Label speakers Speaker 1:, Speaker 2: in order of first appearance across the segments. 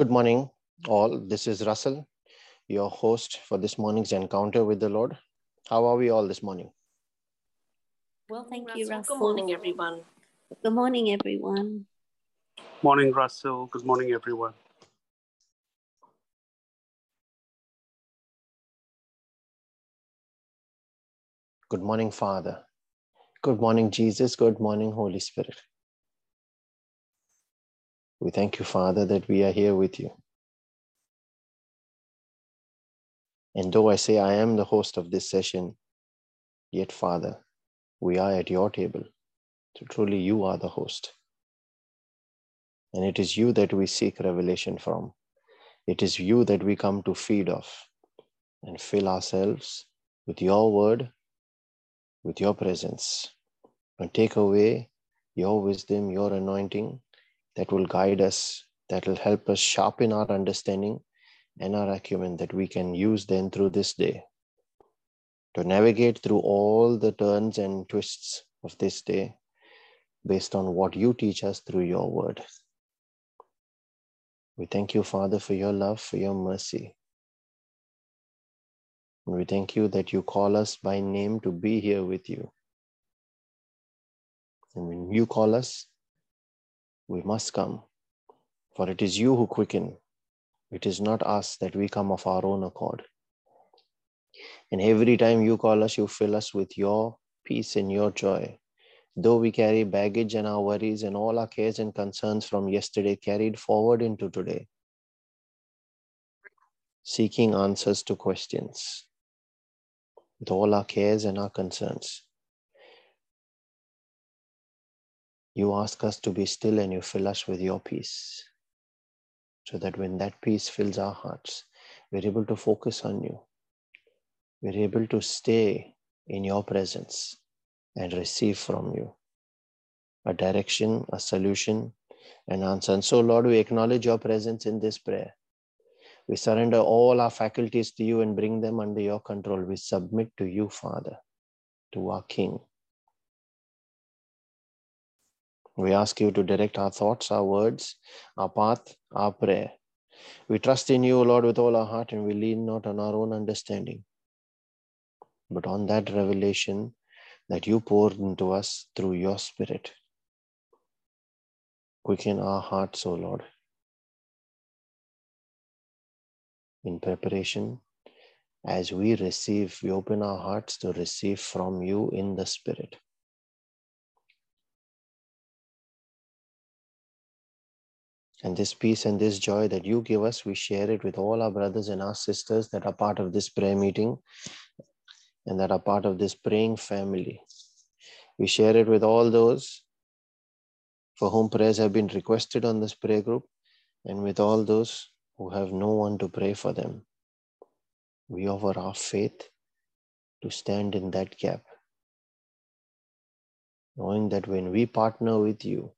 Speaker 1: Good morning, all. This is Russell, your host for this morning's encounter with the Lord. How are we all this morning?
Speaker 2: Well, thank you,
Speaker 3: Russell.
Speaker 2: Russell.
Speaker 3: Good morning, everyone.
Speaker 2: Good morning, everyone.
Speaker 4: Morning, Russell. Good morning, everyone.
Speaker 1: Good morning, Father. Good morning, Jesus. Good morning, Holy Spirit. We thank you, Father, that we are here with you. And though I say I am the host of this session, yet, Father, we are at your table. So truly, you are the host. And it is you that we seek revelation from. It is you that we come to feed off and fill ourselves with your word, with your presence, and take away your wisdom, your anointing that will guide us, that will help us sharpen our understanding and our acumen that we can use then through this day to navigate through all the turns and twists of this day based on what you teach us through your word. We thank you, Father, for your love, for your mercy. And we thank you that you call us by name to be here with you. And when you call us, we must come, for it is you who quicken. It is not us that we come of our own accord. And every time you call us, you fill us with your peace and your joy. Though we carry baggage and our worries and all our cares and concerns from yesterday carried forward into today, seeking answers to questions with all our cares and our concerns. You ask us to be still and you fill us with your peace. So that when that peace fills our hearts, we're able to focus on you. We're able to stay in your presence and receive from you a direction, a solution, an answer. And so, Lord, we acknowledge your presence in this prayer. We surrender all our faculties to you and bring them under your control. We submit to you, Father, to our King. We ask you to direct our thoughts, our words, our path, our prayer. We trust in you, Lord, with all our heart, and we lean not on our own understanding, but on that revelation that you poured into us through your Spirit. Quicken our hearts, O Lord, in preparation as we receive, we open our hearts to receive from you in the Spirit. And this peace and this joy that you give us, we share it with all our brothers and our sisters that are part of this prayer meeting and that are part of this praying family. We share it with all those for whom prayers have been requested on this prayer group and with all those who have no one to pray for them. We offer our faith to stand in that gap, knowing that when we partner with you,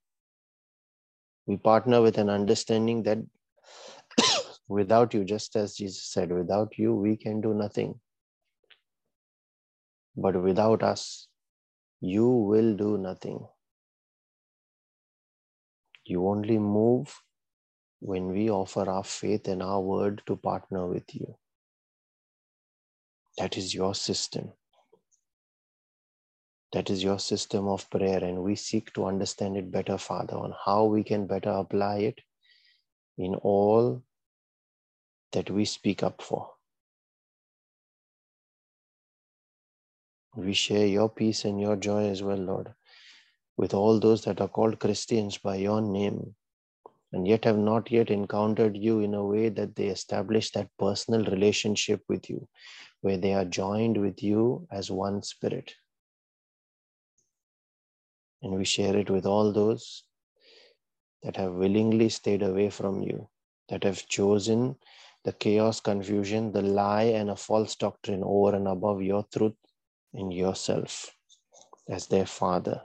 Speaker 1: we partner with an understanding that without you, just as Jesus said, without you, we can do nothing. But without us, you will do nothing. You only move when we offer our faith and our word to partner with you. That is your system. That is your system of prayer, and we seek to understand it better, Father, on how we can better apply it in all that we speak up for. We share your peace and your joy as well, Lord, with all those that are called Christians by your name and yet have not yet encountered you in a way that they establish that personal relationship with you, where they are joined with you as one spirit. And we share it with all those that have willingly stayed away from you, that have chosen the chaos, confusion, the lie, and a false doctrine over and above your truth in yourself as their Father.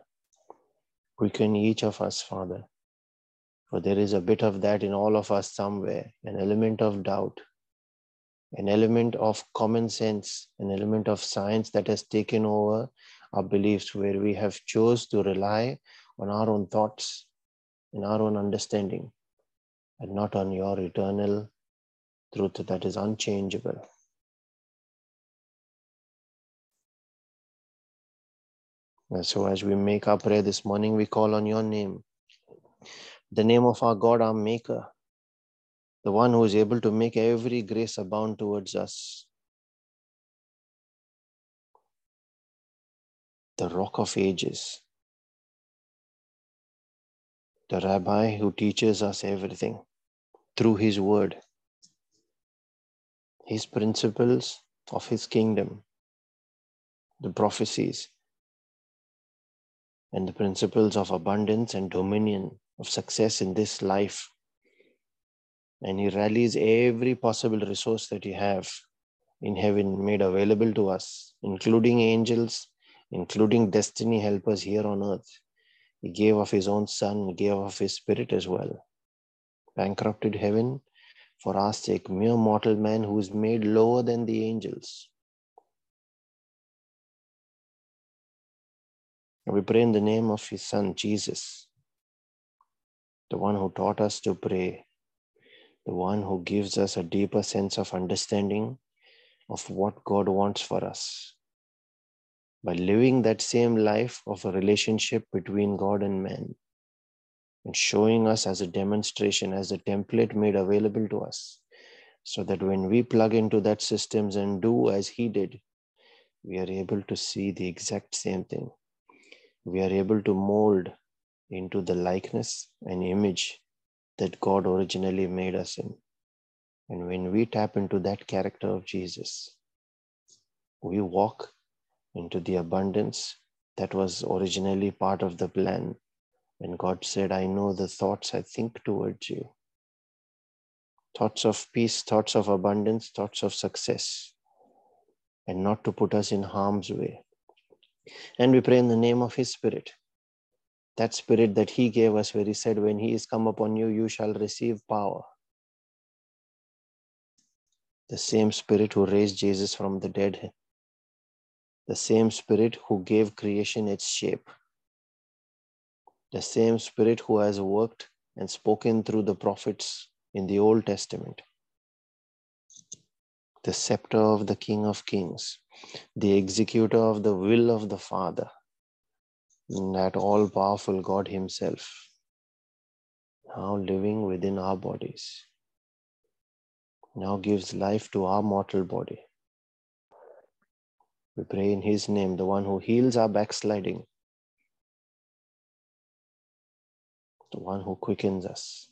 Speaker 1: Quicken each of us, Father, for there is a bit of that in all of us somewhere, an element of doubt, an element of common sense, an element of science that has taken over our beliefs where we have chose to rely on our own thoughts and our own understanding and not on your eternal truth that is unchangeable. And so, as we make our prayer this morning, we call on your name, the name of our God, our Maker, the one who is able to make every grace abound towards us, the rock of ages, the rabbi who teaches us everything through his word, his principles of his kingdom, the prophecies, and the principles of abundance and dominion of success in this life. And he rallies every possible resource that you have in heaven made available to us, including angels, including destiny helpers here on earth. He gave of his own son, gave of his spirit as well. Bankrupted heaven for our sake, mere mortal man who is made lower than the angels. We pray in the name of his son, Jesus, the one who taught us to pray, the one who gives us a deeper sense of understanding of what God wants for us. By living that same life of a relationship between God and man, and showing us as a demonstration, as a template made available to us, so that when we plug into that systems and do as He did, we are able to see the exact same thing we are able to mold into the likeness and image that God originally made us in. And when we tap into that character of Jesus, we walk into the abundance that was originally part of the plan. When God said, I know the thoughts I think towards you thoughts of peace, thoughts of abundance, thoughts of success, and not to put us in harm's way. And we pray in the name of His Spirit. That Spirit that He gave us, where He said, When He is come upon you, you shall receive power. The same Spirit who raised Jesus from the dead, the same Spirit who gave creation its shape, the same Spirit who has worked and spoken through the prophets in the Old Testament, the scepter of the King of Kings, the executor of the will of the Father, that all powerful God Himself, now living within our bodies, now gives life to our mortal body. We pray in His name, the one who heals our backsliding, the one who quickens us.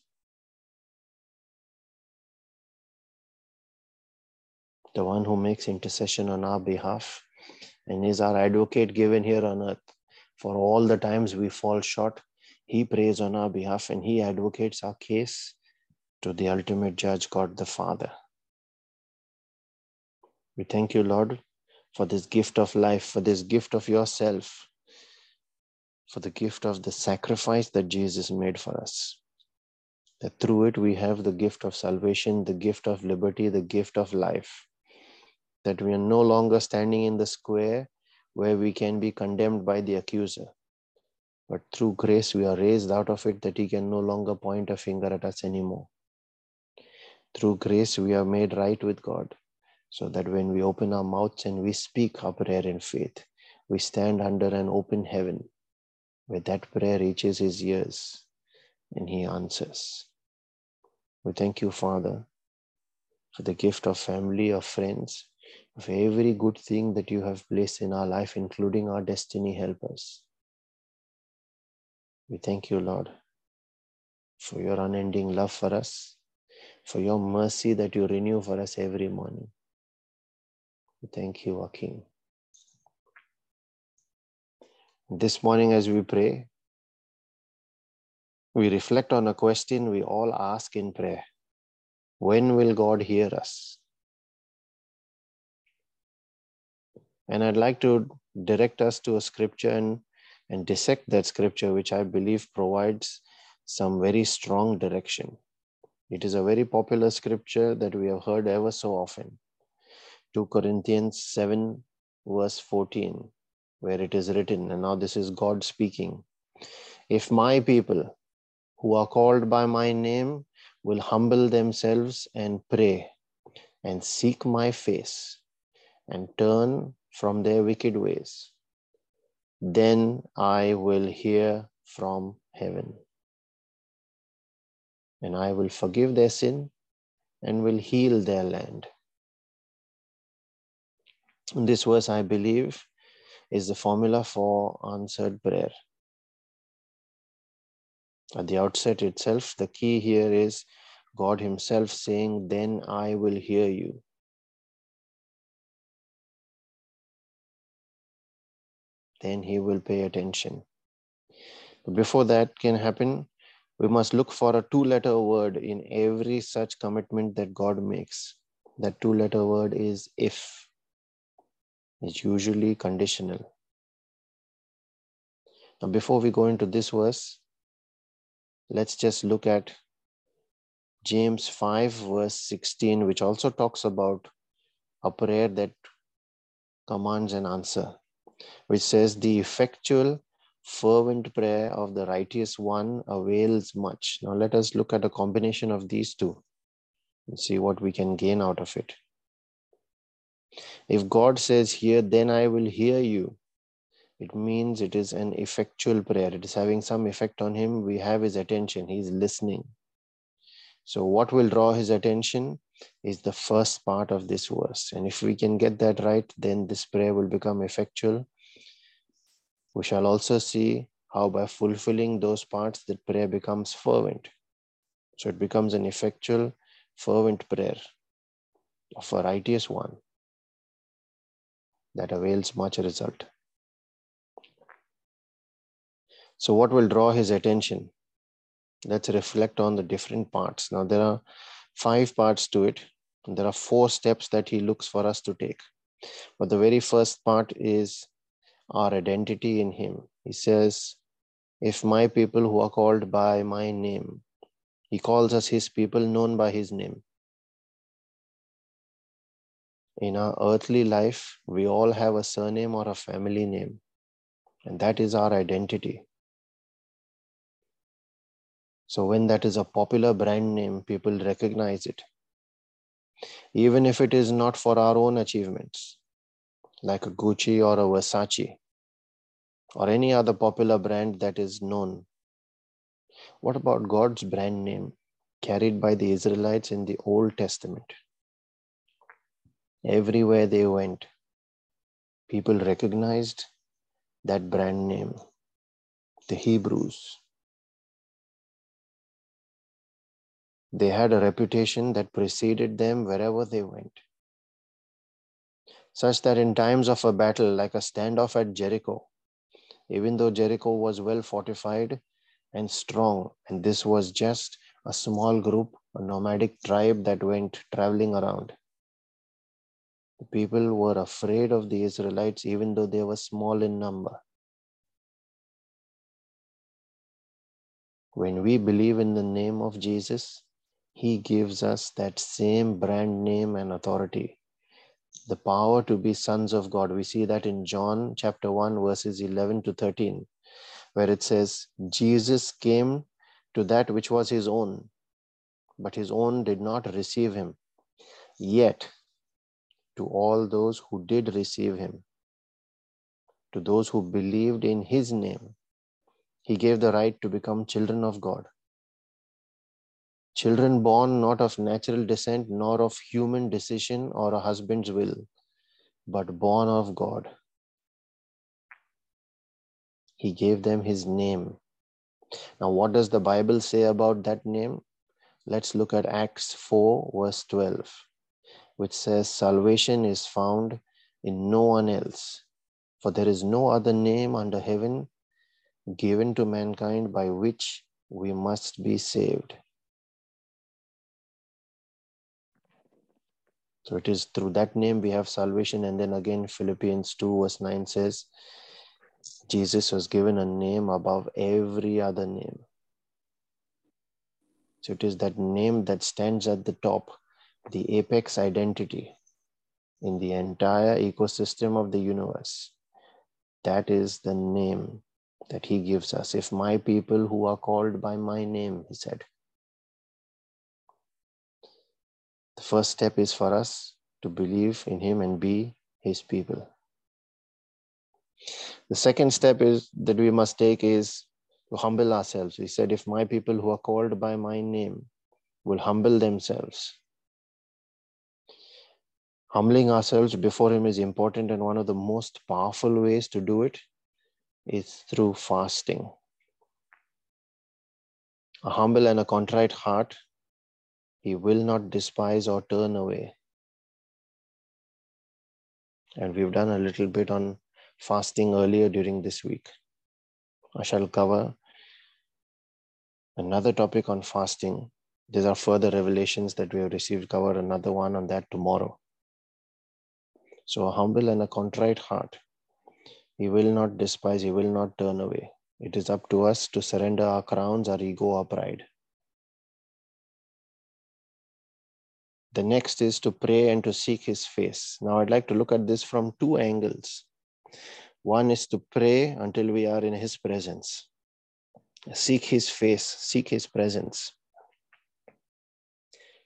Speaker 1: the one who makes intercession on our behalf and is our advocate given here on earth. For all the times we fall short, he prays on our behalf and he advocates our case to the ultimate judge, God the Father. We thank you, Lord, for this gift of life, for this gift of yourself, for the gift of the sacrifice that Jesus made for us. That through it we have the gift of salvation, the gift of liberty, the gift of life that we are no longer standing in the square where we can be condemned by the accuser. But through grace, we are raised out of it that he can no longer point a finger at us anymore. Through grace, we are made right with God, so that when we open our mouths and we speak our prayer in faith, we stand under an open heaven where that prayer reaches his ears and he answers. We thank you, Father, for the gift of family, of friends, of every good thing that you have placed in our life, including our destiny helpers. We thank you, Lord, for your unending love for us, for your mercy that you renew for us every morning. Thank you, King. This morning, as we pray, we reflect on a question we all ask in prayer When will God hear us? And I'd like to direct us to a scripture and, and dissect that scripture, which I believe provides some very strong direction. It is a very popular scripture that we have heard ever so often. 2 Corinthians 7, verse 14, where it is written, and now this is God speaking. If my people who are called by my name will humble themselves and pray and seek my face and turn from their wicked ways, then I will hear from heaven. And I will forgive their sin and will heal their land. This verse, I believe, is the formula for answered prayer. At the outset itself, the key here is God Himself saying, Then I will hear you. Then He will pay attention. But before that can happen, we must look for a two letter word in every such commitment that God makes. That two letter word is if. It's usually conditional. Now, before we go into this verse, let's just look at James 5, verse 16, which also talks about a prayer that commands an answer, which says, The effectual, fervent prayer of the righteous one avails much. Now, let us look at a combination of these two and see what we can gain out of it. If God says here, then I will hear you, it means it is an effectual prayer. It is having some effect on him. We have his attention. He's listening. So, what will draw his attention is the first part of this verse. And if we can get that right, then this prayer will become effectual. We shall also see how, by fulfilling those parts, that prayer becomes fervent. So, it becomes an effectual, fervent prayer of a righteous one that avails much result. So, what will draw his attention? Let's reflect on the different parts. Now, there are five parts to it. There are four steps that he looks for us to take. But the very first part is our identity in him. He says, If my people who are called by my name, he calls us his people known by his name. In our earthly life, we all have a surname or a family name, and that is our identity. So when that is a popular brand name, people recognize it. Even if it is not for our own achievements, like a Gucci or a Versace, or any other popular brand that is known. What about God's brand name carried by the Israelites in the Old Testament? Everywhere they went, people recognized that brand name. The Hebrews, They had a reputation that preceded them wherever they went. Such that in times of a battle, like a standoff at Jericho, even though Jericho was well fortified and strong, and this was just a small group, a nomadic tribe that went traveling around. People were afraid of the Israelites, even though they were small in number. When we believe in the name of Jesus, he gives us that same brand name and authority, the power to be sons of God. We see that in John chapter 1, verses 11 to 13, where it says, Jesus came to that which was his own, but his own did not receive him. Yet, to all those who did receive him, to those who believed in his name, he gave the right to become children of God children born not of natural descent nor of human decision or a husband's will, but born of God. He gave them his name. Now, what does the Bible say about that name? Let's look at Acts 4, verse 12, which says, Salvation is found in no one else, for there is no other name under heaven given to mankind by which we must be saved. So it is through that name we have salvation. And then again, Philippians 2, verse 9 says, Jesus was given a name above every other name. So it is that name that stands at the top, the apex identity in the entire ecosystem of the universe. That is the name that he gives us. If my people who are called by my name, he said. The first step is for us to believe in him and be his people. The second step is that we must take is to humble ourselves. He said, If my people who are called by my name will humble themselves, humbling ourselves before him is important, and one of the most powerful ways to do it is through fasting. A humble and a contrite heart, he will not despise or turn away. And we've done a little bit on fasting earlier during this week. I shall cover another topic on fasting. These are further revelations that we have received. Cover another one on that tomorrow. So, a humble and a contrite heart he will not despise, He will not turn away. It is up to us to surrender our crowns, our ego, our pride. The next is to pray and to seek His face. Now, I'd like to look at this from two angles. One is to pray until we are in His presence, seek His face, seek His presence,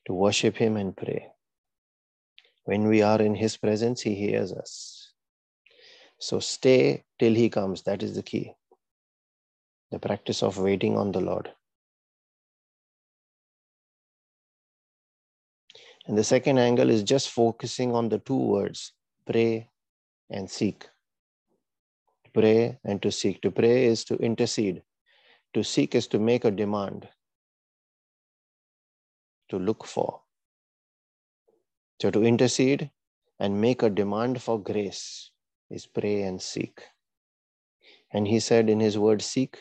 Speaker 1: to worship Him and pray. When we are in His presence, He hears us. So stay till He comes. That is the key. The practice of waiting on the Lord. And the second angle is just focusing on the two words pray and seek. Pray and to seek. To pray is to intercede. To seek is to make a demand, to look for. So to intercede and make a demand for grace is pray and seek. And he said in his word, Seek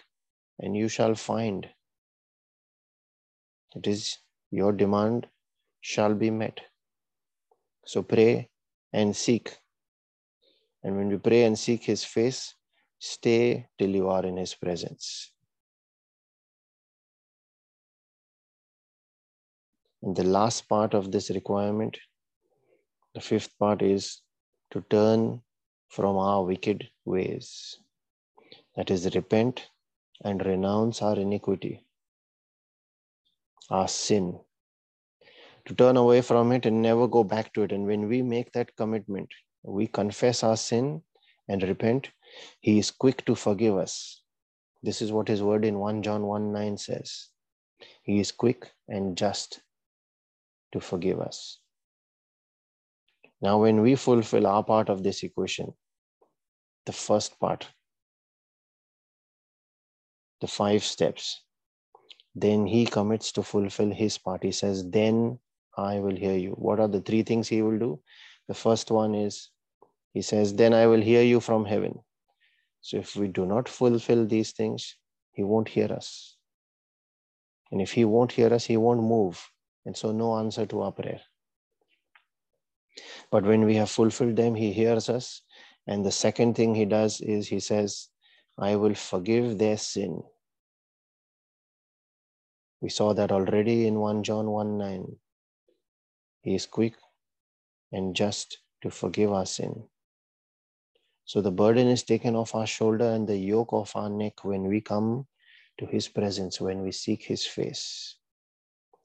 Speaker 1: and you shall find. It is your demand shall be met. So pray and seek. And when we pray and seek his face, stay till you are in his presence. And the last part of this requirement, the fifth part is to turn from our wicked ways. That is, repent and renounce our iniquity, our sin, to turn away from it and never go back to it. And when we make that commitment, we confess our sin and repent, He is quick to forgive us. This is what His word in 1 John 1 9 says. He is quick and just to forgive us. Now, when we fulfill our part of this equation, the first part, the five steps, then he commits to fulfill his part. He says, Then I will hear you. What are the three things he will do? The first one is, he says, Then I will hear you from heaven. So if we do not fulfill these things, he won't hear us. And if he won't hear us, he won't move. And so, no answer to our prayer. But when we have fulfilled them, He hears us. And the second thing He does is He says, I will forgive their sin. We saw that already in 1 John 1 9. He is quick and just to forgive our sin. So the burden is taken off our shoulder and the yoke off our neck when we come to His presence, when we seek His face.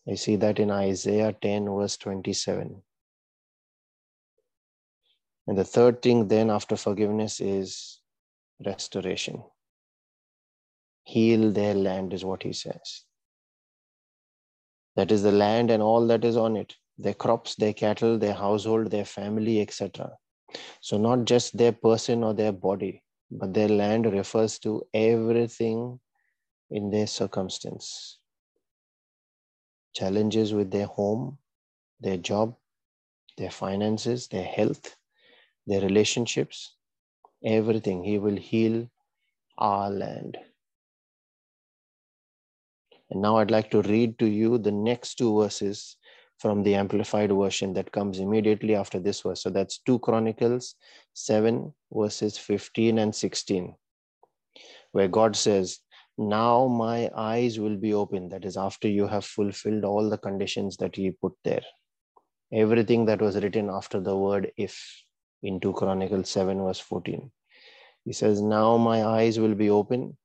Speaker 1: I see that in Isaiah 10, verse 27. And the third thing, then, after forgiveness, is restoration. Heal their land, is what he says. That is the land and all that is on it their crops, their cattle, their household, their family, etc. So, not just their person or their body, but their land refers to everything in their circumstance. Challenges with their home, their job, their finances, their health, their relationships, everything. He will heal our land. And now I'd like to read to you the next two verses from the Amplified Version that comes immediately after this verse. So that's 2 Chronicles 7, verses 15 and 16, where God says, Now my eyes will be open. That is, after you have fulfilled all the conditions that He put there. Everything that was written after the word if in 2 Chronicles 7, verse 14. He says, Now my eyes will be open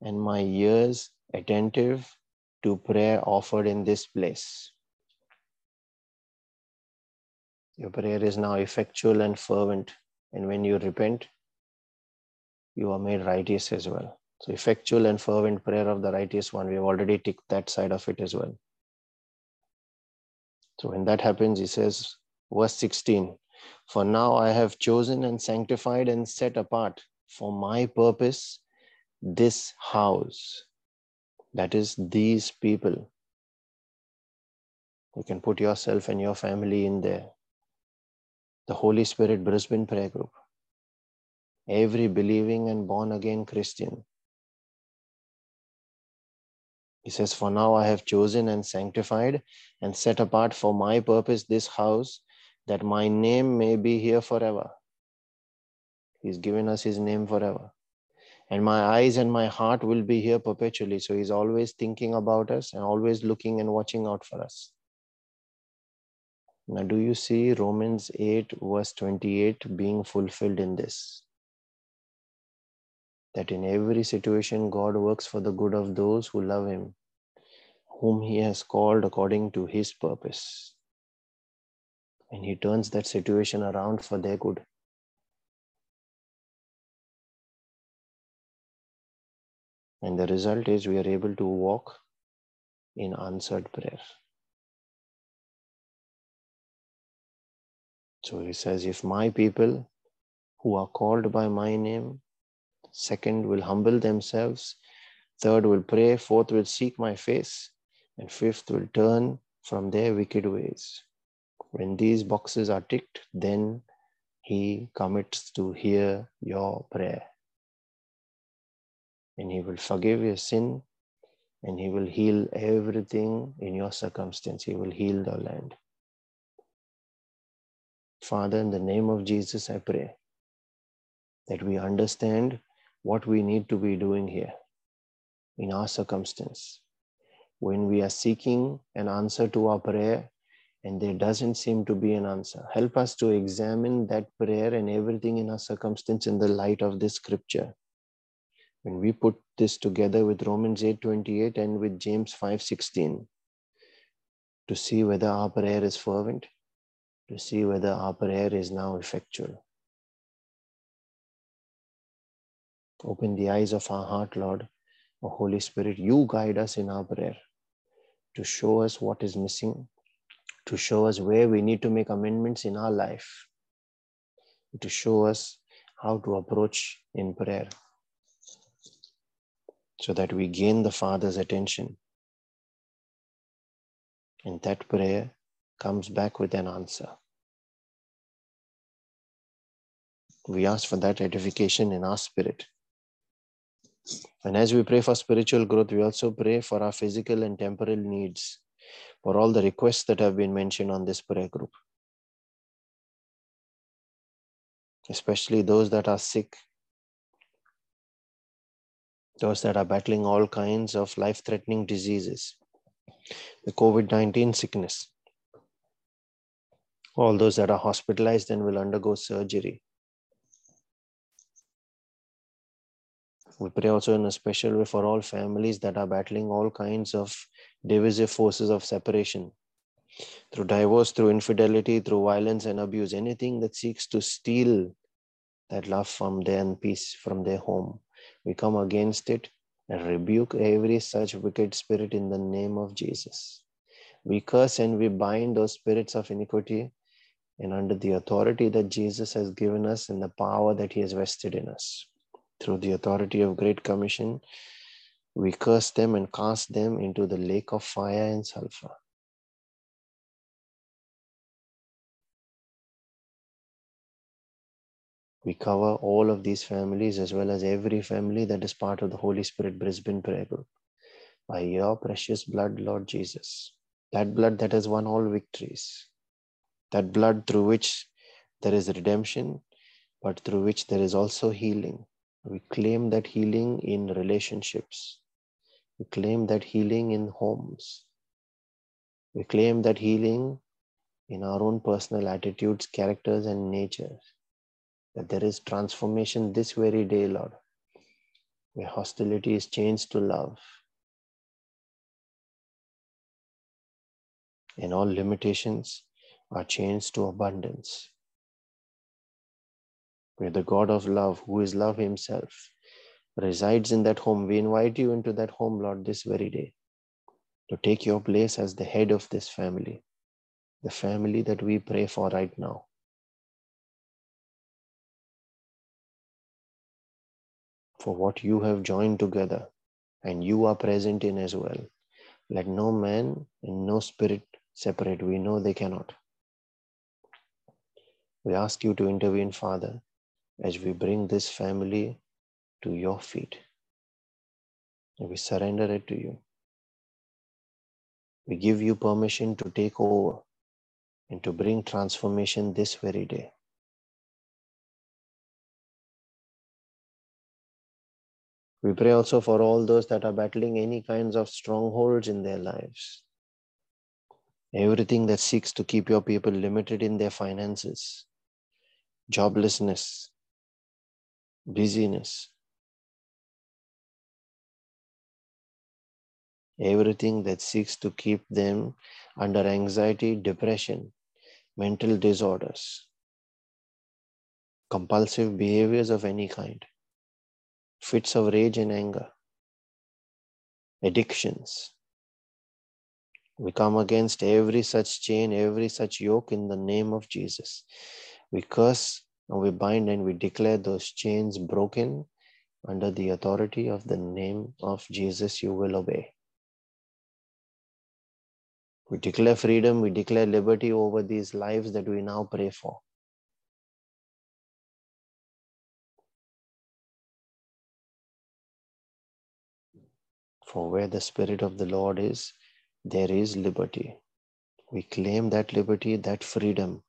Speaker 1: and my ears attentive to prayer offered in this place. Your prayer is now effectual and fervent, and when you repent, you are made righteous as well. So, effectual and fervent prayer of the righteous one, we have already ticked that side of it as well. So, when that happens, he says, verse 16 For now I have chosen and sanctified and set apart for my purpose this house. That is, these people. You can put yourself and your family in there. The Holy Spirit Brisbane Prayer Group. Every believing and born again Christian. He says, For now I have chosen and sanctified and set apart for my purpose this house, that my name may be here forever. He's given us his name forever and my eyes and my heart will be here perpetually. So he's always thinking about us and always looking and watching out for us. Now, do you see Romans 8, verse 28 being fulfilled in this? That in every situation, God works for the good of those who love Him, whom He has called according to His purpose. And He turns that situation around for their good. And the result is we are able to walk in answered prayer. So he says, If my people who are called by my name, second will humble themselves, third will pray, fourth will seek my face, and fifth will turn from their wicked ways. When these boxes are ticked, then he commits to hear your prayer and He will forgive your sin and He will heal everything in your circumstance. He will heal the land. Father, in the name of Jesus, I pray that we understand what we need to be doing here in our circumstance. When we are seeking an answer to our prayer and there doesn't seem to be an answer, help us to examine that prayer and everything in our circumstance in the light of this scripture when we put this together with Romans 8:28 and with James 5:16 to see whether our prayer is fervent, to see whether our prayer is now effectual. Open the eyes of our heart, Lord. O Holy Spirit, you guide us in our prayer to show us what is missing, to show us where we need to make amendments in our life, to show us how to approach in prayer so that we gain the Father's attention. And that prayer comes back with an answer. We ask for that edification in our spirit. And as we pray for spiritual growth, we also pray for our physical and temporal needs, for all the requests that have been mentioned on this prayer group, especially those that are sick. Those that are battling all kinds of life threatening diseases, the COVID 19 sickness, all those that are hospitalized and will undergo surgery. We pray also in a special way for all families that are battling all kinds of divisive forces of separation through divorce, through infidelity, through violence and abuse, anything that seeks to steal that love from their peace from their home. We come against it and rebuke every such wicked spirit in the name of Jesus. We curse and we bind those spirits of iniquity and under the authority that Jesus has given us and the power that he has vested in us. Through the authority of Great Commission, we curse them and cast them into the lake of fire and sulfur. We cover all of these families as well as every family that is part of the Holy Spirit Brisbane Prayer Group. By your precious blood, Lord Jesus, that blood that has won all victories, that blood through which there is redemption, but through which there is also healing. We claim that healing in relationships. We claim that healing in homes. We claim that healing in our own personal attitudes, characters, and natures that there is transformation this very day, Lord. where hostility is changed to love, and all limitations are changed to abundance. Where the God of love, who is love himself, resides in that home. We invite you into that home, Lord, this very day to take your place as the head of this family, the family that we pray for right now. For what you have joined together and you are present in as well. Let no man and no spirit separate. We know they cannot. We ask you to intervene, Father, as we bring this family to your feet. And we surrender it to you. We give you permission to take over and to bring transformation this very day. We pray also for all those that are battling any kinds of strongholds in their lives. Everything that seeks to keep your people limited in their finances, joblessness, busyness, everything that seeks to keep them under anxiety, depression, mental disorders, compulsive behaviors of any kind, fits of rage and anger, addictions. We come against every such chain, every such yoke in the name of Jesus. We curse and we bind and we declare those chains broken under the authority of the name of Jesus. You will obey. We declare freedom, we declare liberty over these lives that we now pray for. For where the Spirit of the Lord is, there is liberty. We claim that liberty, that freedom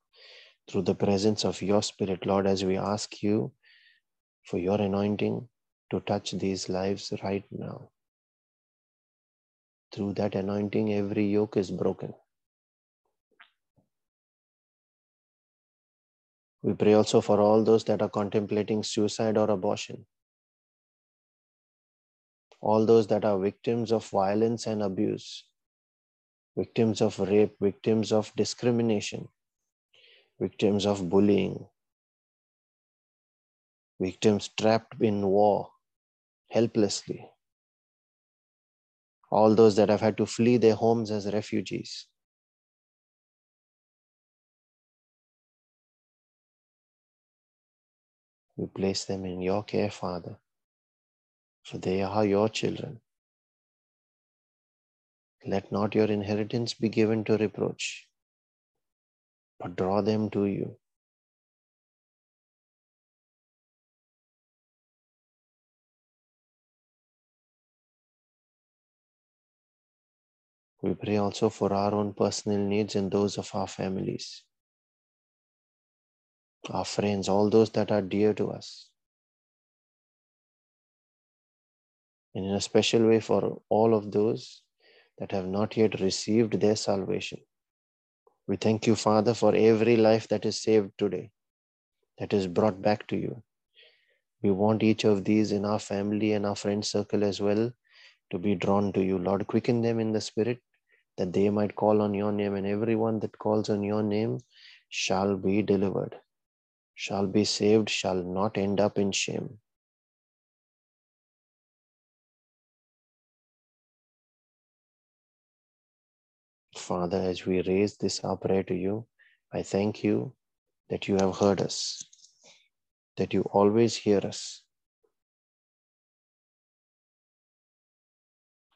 Speaker 1: through the presence of your Spirit, Lord, as we ask you for your anointing to touch these lives right now. Through that anointing, every yoke is broken. We pray also for all those that are contemplating suicide or abortion. All those that are victims of violence and abuse, victims of rape, victims of discrimination, victims of bullying, victims trapped in war helplessly all those that have had to flee their homes as refugees. We place them in your care, Father, for they are your children. Let not your inheritance be given to reproach, but draw them to you. We pray also for our own personal needs and those of our families, our friends, all those that are dear to us. And in a special way for all of those that have not yet received their salvation. We thank you, Father, for every life that is saved today, that is brought back to you. We want each of these in our family and our friend circle as well to be drawn to you. Lord, quicken them in the spirit that they might call on your name, and everyone that calls on your name shall be delivered, shall be saved, shall not end up in shame. Father, as we raise this our prayer to you, I thank you that you have heard us, that you always hear us,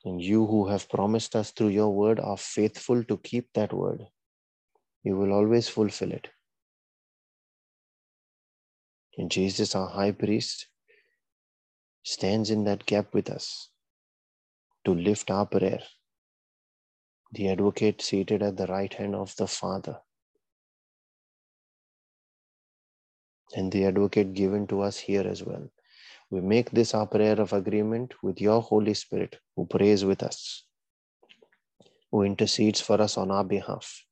Speaker 1: And you who have promised us through your word are faithful to keep that word. You will always fulfill it. And Jesus, our high priest, stands in that gap with us to lift our prayer. The advocate seated at the right hand of the Father. And the advocate given to us here as well. We make this our prayer of agreement with your Holy Spirit who prays with us, who intercedes for us on our behalf.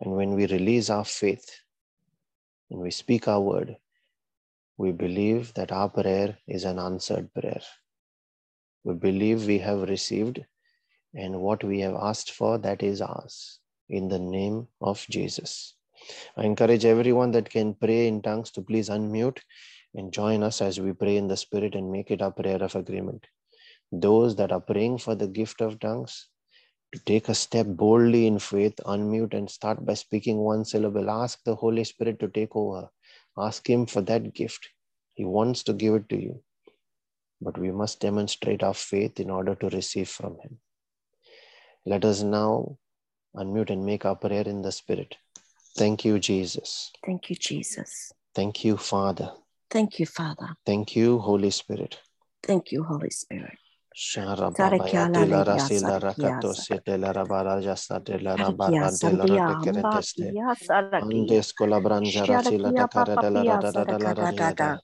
Speaker 1: And when we release our faith and we speak our word, We believe that our prayer is an answered prayer. We believe we have received and what we have asked for, that is ours. In the name of Jesus. I encourage everyone that can pray in tongues to please unmute and join us as we pray in the Spirit and make it our prayer of agreement. Those that are praying for the gift of tongues, to take a step boldly in faith, unmute and start by speaking one syllable. Ask the Holy Spirit to take over. Ask Him for that gift. He wants to give it to you. But we must demonstrate our faith in order to receive from Him. Let us now unmute and make our prayer in the Spirit. Thank you, Jesus.
Speaker 3: Thank you, Jesus.
Speaker 1: Thank you, Father.
Speaker 3: Thank you, Father.
Speaker 1: Thank you, Holy Spirit.
Speaker 3: Thank you, Holy Spirit.
Speaker 1: Shara
Speaker 3: Sarakia
Speaker 1: babaya
Speaker 3: la
Speaker 1: tela
Speaker 3: legia,
Speaker 1: rasila
Speaker 3: sarakia,
Speaker 1: rakato
Speaker 3: sarakia.
Speaker 1: setela rabara jasta tela
Speaker 3: Sarakia,
Speaker 1: rabara tela
Speaker 3: sandia,
Speaker 1: ratekerenteste.
Speaker 3: ambakia, sarakia.
Speaker 1: Andes colabranja rasila
Speaker 3: Sharakia,
Speaker 1: takara de la
Speaker 3: papapia,
Speaker 1: rada da da la
Speaker 3: sarakada, da, da.
Speaker 1: ranieda.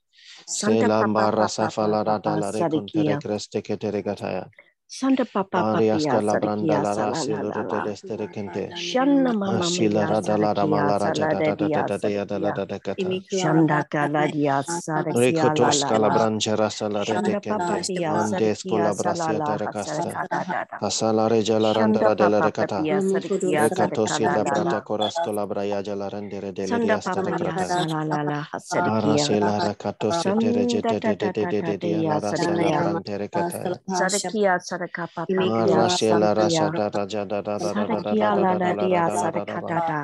Speaker 3: Santa
Speaker 1: Sela
Speaker 3: papa,
Speaker 1: mbara
Speaker 3: papa,
Speaker 1: safala rada
Speaker 3: papa,
Speaker 1: la recontere ketere gataya.
Speaker 3: Santa papa,
Speaker 1: Arias
Speaker 3: papia,
Speaker 1: la kente.
Speaker 3: Shanna mama
Speaker 1: Asila
Speaker 3: mia,
Speaker 1: rada la
Speaker 3: sarakia,
Speaker 1: ramala raja da da da da
Speaker 3: saladedia,
Speaker 1: da da da la
Speaker 3: sarakia.
Speaker 1: da da kata.
Speaker 3: Shanda kaladia, sarakia, la
Speaker 1: Ricotos
Speaker 3: la la.
Speaker 1: calabranja rasala
Speaker 3: Shanda
Speaker 1: rete
Speaker 3: papa,
Speaker 1: kente.
Speaker 3: pia,
Speaker 1: Andes
Speaker 3: sarakia,
Speaker 1: colabrasia
Speaker 3: salala,
Speaker 1: terecasta.
Speaker 3: sarakada, da, da.
Speaker 1: Pasala reja la randa
Speaker 3: Shanda
Speaker 1: de la
Speaker 3: papa,
Speaker 1: recata.
Speaker 3: papia, sarakia,
Speaker 1: Recatosi
Speaker 3: sarakala,
Speaker 1: la
Speaker 3: la
Speaker 1: brata
Speaker 3: la.
Speaker 1: corasco la braya la rendere de
Speaker 3: Sanda
Speaker 1: leriasta
Speaker 3: papa, ya,
Speaker 1: recata.
Speaker 3: salala, sarakia.
Speaker 1: Arasela rakatosi
Speaker 3: Sanda
Speaker 1: teregete
Speaker 3: da
Speaker 1: de
Speaker 3: da
Speaker 1: de de
Speaker 3: da
Speaker 1: de
Speaker 3: da
Speaker 1: de
Speaker 3: da
Speaker 1: de la
Speaker 3: ya
Speaker 1: rasa la
Speaker 3: sarakia.
Speaker 1: brante recata.
Speaker 3: Sarakia, papa,
Speaker 1: raja da da da da da da da da da da da la da da da de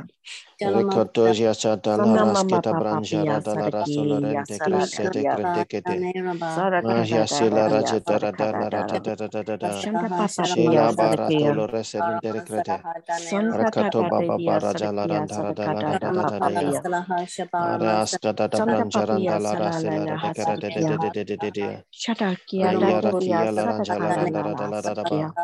Speaker 1: Magia rajeta da da
Speaker 3: da.
Speaker 1: da da da da da. Reserente baba la da da da
Speaker 3: da
Speaker 1: da da da da da la rasela de de de de de de de de la ranja da da
Speaker 3: la
Speaker 1: la da da ba.
Speaker 3: sarakia.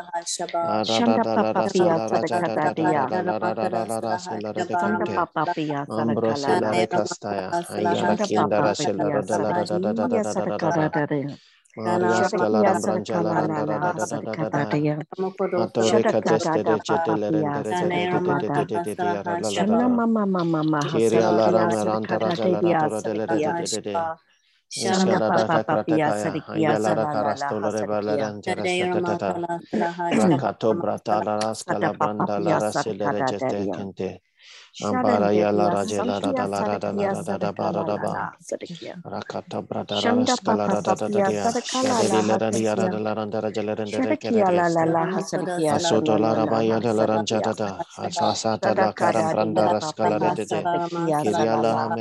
Speaker 1: Arada
Speaker 3: Shanta
Speaker 1: da la rasa
Speaker 3: pia
Speaker 1: la raja da
Speaker 3: sarakada
Speaker 1: da da da
Speaker 3: dia.
Speaker 1: da la da da da la rasela de
Speaker 3: Santa
Speaker 1: kente.
Speaker 3: papa pia
Speaker 1: Ambrosi la
Speaker 3: sarakala.
Speaker 1: recastaya. Ayala
Speaker 3: Shanta
Speaker 1: kienda
Speaker 3: papa
Speaker 1: rasela
Speaker 3: pia
Speaker 1: da da la da da da da da
Speaker 3: sarakia
Speaker 1: da da da da
Speaker 3: sarakada
Speaker 1: ba.
Speaker 3: da da.
Speaker 1: Marias kala
Speaker 3: Shatakia
Speaker 1: rambranja la
Speaker 3: sarakala la
Speaker 1: randa da da
Speaker 3: la
Speaker 1: da da da da da.
Speaker 3: sarakada da.
Speaker 1: Atore
Speaker 3: Shadakada
Speaker 1: kateste
Speaker 3: da
Speaker 1: de chete
Speaker 3: papa
Speaker 1: le
Speaker 3: pia
Speaker 1: rendere de de de de de de
Speaker 3: sarakada.
Speaker 1: de de de yara la la da
Speaker 3: Shana
Speaker 1: da.
Speaker 3: mama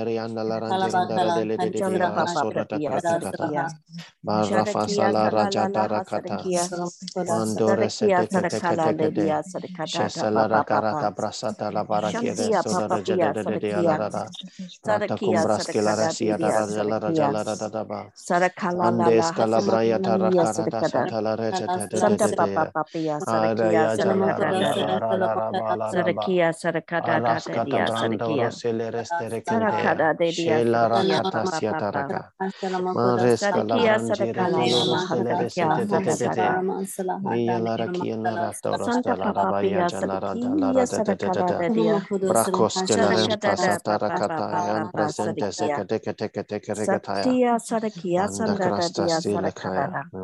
Speaker 3: mama maha
Speaker 1: Kiria la
Speaker 3: sarakia
Speaker 1: rama ranta
Speaker 3: sarakada
Speaker 1: raja
Speaker 3: de
Speaker 1: la
Speaker 3: dia
Speaker 1: ratura de le de de
Speaker 3: sarakia.
Speaker 1: de de de.
Speaker 3: Shanda
Speaker 1: Iskala da
Speaker 3: papa
Speaker 1: da
Speaker 3: papia
Speaker 1: kratakaya.
Speaker 3: sarakia
Speaker 1: Ayala da
Speaker 3: salala la
Speaker 1: karasto
Speaker 3: ha
Speaker 1: lo reba la
Speaker 3: sarakia.
Speaker 1: rendere se da da da. Rakato brata la
Speaker 3: Sada
Speaker 1: raskala
Speaker 3: papa
Speaker 1: la
Speaker 3: pia
Speaker 1: rasile
Speaker 3: sarakada
Speaker 1: rejeste
Speaker 3: daria.
Speaker 1: kente.
Speaker 3: Shadan
Speaker 1: Ambara
Speaker 3: de
Speaker 1: ya la
Speaker 3: dia
Speaker 1: raje la da
Speaker 3: santia
Speaker 1: da la da da la
Speaker 3: sarakia
Speaker 1: da da da ba da
Speaker 3: sarakala
Speaker 1: da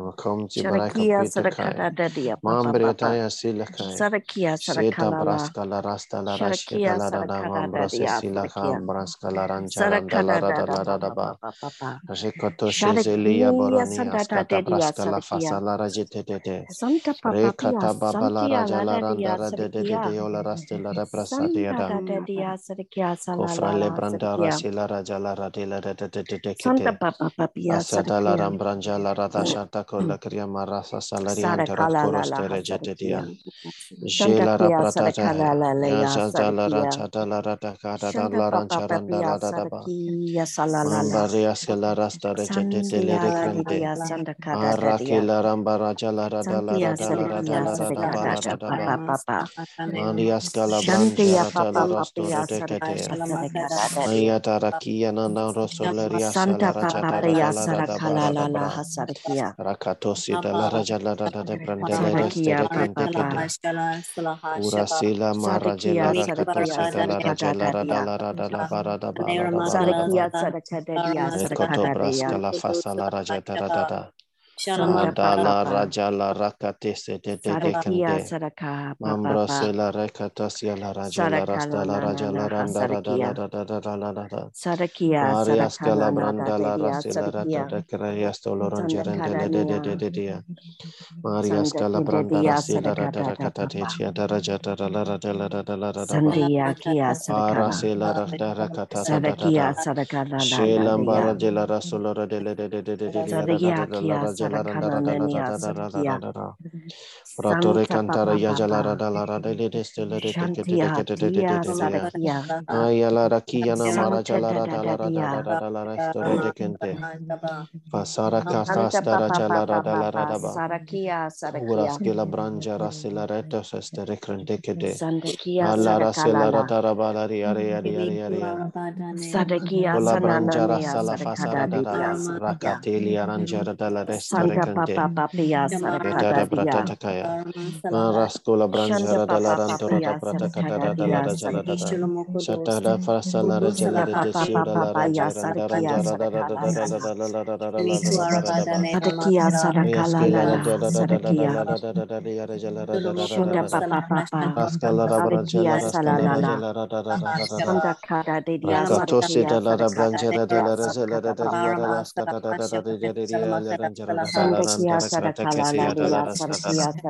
Speaker 3: la
Speaker 1: ba.
Speaker 3: la sarakia.
Speaker 1: Rakata brata la
Speaker 3: Shanda
Speaker 1: raskala
Speaker 3: papa
Speaker 1: da da da da
Speaker 3: papia
Speaker 1: dia.
Speaker 3: sarakala
Speaker 1: Shade
Speaker 3: la
Speaker 1: di
Speaker 3: ha
Speaker 1: le rani yara
Speaker 3: sarakia.
Speaker 1: da la randa raja le rendere kere
Speaker 3: Sharakia la la
Speaker 1: kreste.
Speaker 3: la ha sarakia
Speaker 1: Asoto la
Speaker 3: salala la
Speaker 1: rabaya
Speaker 3: ha
Speaker 1: de la
Speaker 3: sarakia.
Speaker 1: ranjada Alsasata la
Speaker 3: Sadakada
Speaker 1: carambranda
Speaker 3: dia
Speaker 1: rascala de
Speaker 3: papia
Speaker 1: de de.
Speaker 3: sarakia
Speaker 1: Kiriala
Speaker 3: salala.
Speaker 1: hamerianda la ranjiranda de le de de de
Speaker 3: Shanda papa
Speaker 1: arasoda da
Speaker 3: papia
Speaker 1: praticata.
Speaker 3: sarakia.
Speaker 1: Barrafasa
Speaker 3: Sharakia
Speaker 1: la
Speaker 3: salala la
Speaker 1: rajata
Speaker 3: ha
Speaker 1: rakata.
Speaker 3: sarakia.
Speaker 1: Mandore se
Speaker 3: Sadakia
Speaker 1: de kete
Speaker 3: Sadakala
Speaker 1: kete kete.
Speaker 3: Ledia Sadakata
Speaker 1: Shesela
Speaker 3: Papa
Speaker 1: rakaraka
Speaker 3: Papa
Speaker 1: brasata la barakire
Speaker 3: Shantia
Speaker 1: soda
Speaker 3: Papa
Speaker 1: de jede
Speaker 3: Pia
Speaker 1: de de de la
Speaker 3: Sadakia
Speaker 1: rada. Prata
Speaker 3: Sadakia
Speaker 1: la
Speaker 3: Sadakada
Speaker 1: rasia da la raja
Speaker 3: Sadakia
Speaker 1: la rada da ba.
Speaker 3: Sadakala
Speaker 1: Andes
Speaker 3: Lala
Speaker 1: calabraya
Speaker 3: Hasadakia
Speaker 1: tarakarata
Speaker 3: Sadakada
Speaker 1: sata la reja de de de
Speaker 3: Santa Papa. Papia
Speaker 1: la rada la la na rata la rada la rada la la la la rada la la rada la rada la la la la la la la la la la rada la dia. La la la la la la la rada la rada la rada la rada la rada la rata la papia saraya tarakia nana rosoleria
Speaker 3: santa papia
Speaker 1: sarakala
Speaker 3: la la hasarakia
Speaker 1: rakatosi da la raja la da de brandele
Speaker 3: de
Speaker 1: brandele urasila marajela rakatosi
Speaker 3: da
Speaker 1: la raja la da
Speaker 3: la
Speaker 1: da da la bara da bara da
Speaker 3: sarakia
Speaker 1: sarakadelia
Speaker 3: sarakadaria
Speaker 1: koto
Speaker 3: braska
Speaker 1: la fasa la raja da da da da.
Speaker 3: Santa
Speaker 1: Madala
Speaker 3: Papa
Speaker 1: raja la rakate se kente.
Speaker 3: Papa
Speaker 1: se la la raja la rasta la raja la randa ra da la da da da da la da da.
Speaker 3: Sarakia
Speaker 1: Marias
Speaker 3: Sarakala
Speaker 1: la
Speaker 3: Nada
Speaker 1: branda la
Speaker 3: Dedia
Speaker 1: rasta la rata
Speaker 3: Sarakia
Speaker 1: da krayas to loron
Speaker 3: Santa
Speaker 1: gerente le de de de
Speaker 3: Karania
Speaker 1: de de. Marias
Speaker 3: Santa
Speaker 1: la branda
Speaker 3: Kidedia
Speaker 1: rasta la rata
Speaker 3: Sarakada
Speaker 1: rakata de
Speaker 3: Papa
Speaker 1: chia da raja da la la da la da da la da da ba.
Speaker 3: Sandia Kia Sarakala
Speaker 1: Arasela rata rakata da da da
Speaker 3: Sarakia
Speaker 1: da.
Speaker 3: Sarakala
Speaker 1: Shelambara
Speaker 3: Nada
Speaker 1: jela rasulora de de de de de de de de da da da
Speaker 3: Sarakia
Speaker 1: da la
Speaker 3: Kia Sri
Speaker 1: Lanka,
Speaker 3: Namibia,
Speaker 1: Sri
Speaker 3: Lanka,
Speaker 1: Ratore ya jalara de teke teke de kente
Speaker 3: pasara
Speaker 1: stara daba de
Speaker 3: sadakia
Speaker 1: kente
Speaker 3: Rascola
Speaker 1: Branzara da
Speaker 3: la
Speaker 1: Rantorata Prata Catara da la Rajala da
Speaker 3: Shatara Fasala
Speaker 1: Rajala de Shira da Rajara da Rajara da Rajara da Rajara da Rajara da Rajara da Rajara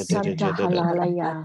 Speaker 3: Santa Halalaya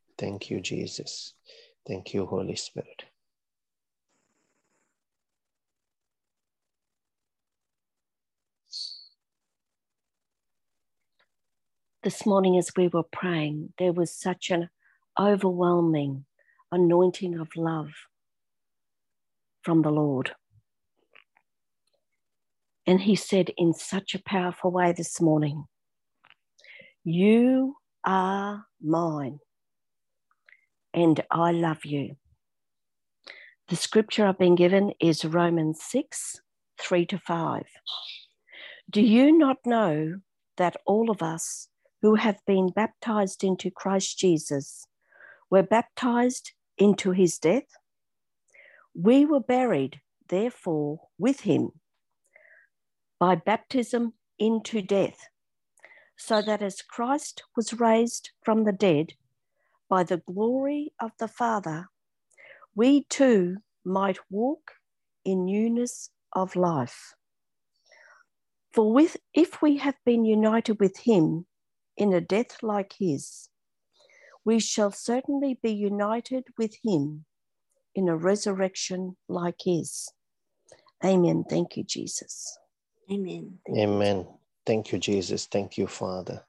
Speaker 1: Thank you, Jesus. Thank you, Holy Spirit.
Speaker 3: this morning as we were praying, there was such an overwhelming anointing of love from the Lord. And he said in such a powerful way this morning, You are mine, and I love you. The scripture I've been given is Romans 6 3 to 5. Do you not know that all of us who have been baptized into Christ Jesus were baptized into his death? We were buried, therefore, with him by baptism into death, so that as Christ was raised from the dead by the glory of the Father, we too might walk in newness of life. For with, if we have been united with him in a death like his, we shall certainly be united with him in a resurrection like his. Amen. Thank you, Jesus.
Speaker 2: Amen.
Speaker 1: Amen. Thank you, Jesus. Thank you, Father.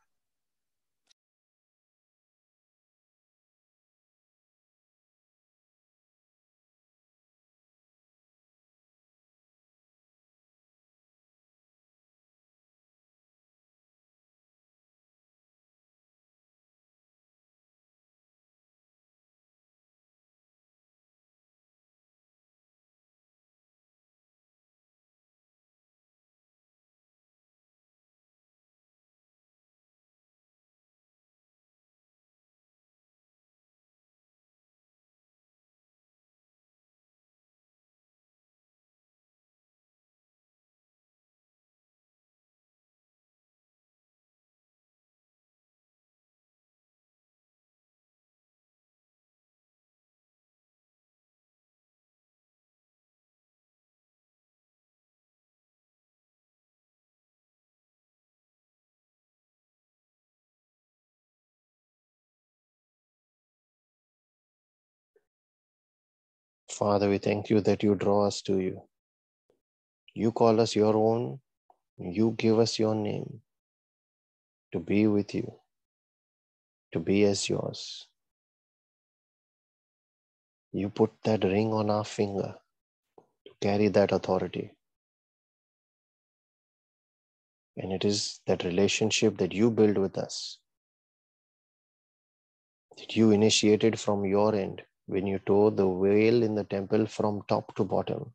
Speaker 1: Father, we thank you that you draw us to you. You call us your own. You give us your name to be with you, to be as yours. You put that ring on our finger to carry that authority. And it is that relationship that you build with us, that you initiated from your end when you tore the veil in the temple from top to bottom,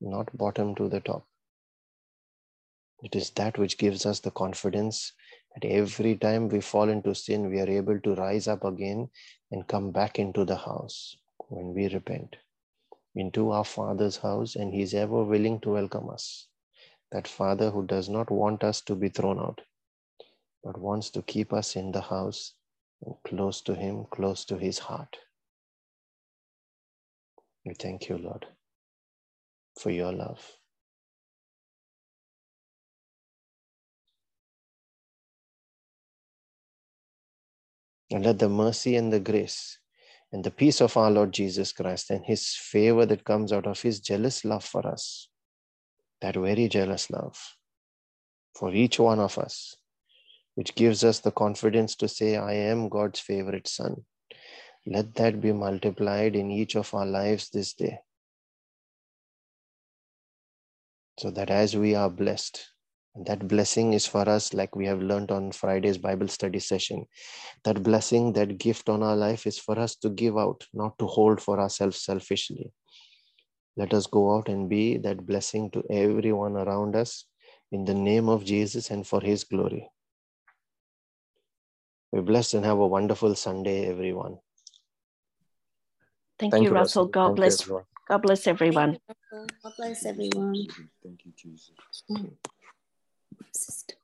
Speaker 1: not bottom to the top. It is that which gives us the confidence that every time we fall into sin, we are able to rise up again and come back into the house when we repent, into our Father's house, and He is ever willing to welcome us. That Father who does not want us to be thrown out, but wants to keep us in the house and close to Him, close to His heart. We thank you, Lord, for your love. And let the mercy and the grace and the peace of our Lord Jesus Christ and his favor that comes out of his jealous love for us, that very jealous love for each one of us, which gives us the confidence to say, I am God's favorite son. Let that be multiplied in each of our lives this day. So that as we are blessed, that blessing is for us, like we have learned on Friday's Bible study session. That blessing, that gift on our life is for us to give out, not to hold for ourselves selfishly. Let us go out and be that blessing to everyone around us in the name of Jesus and for his glory. Be blessed and have a wonderful Sunday, everyone.
Speaker 3: Thank, you, Russell. God
Speaker 5: Thank
Speaker 3: bless.
Speaker 5: everyone.
Speaker 3: God bless everyone.
Speaker 2: God bless everyone.
Speaker 5: Thank you, Jesus.
Speaker 2: Sister.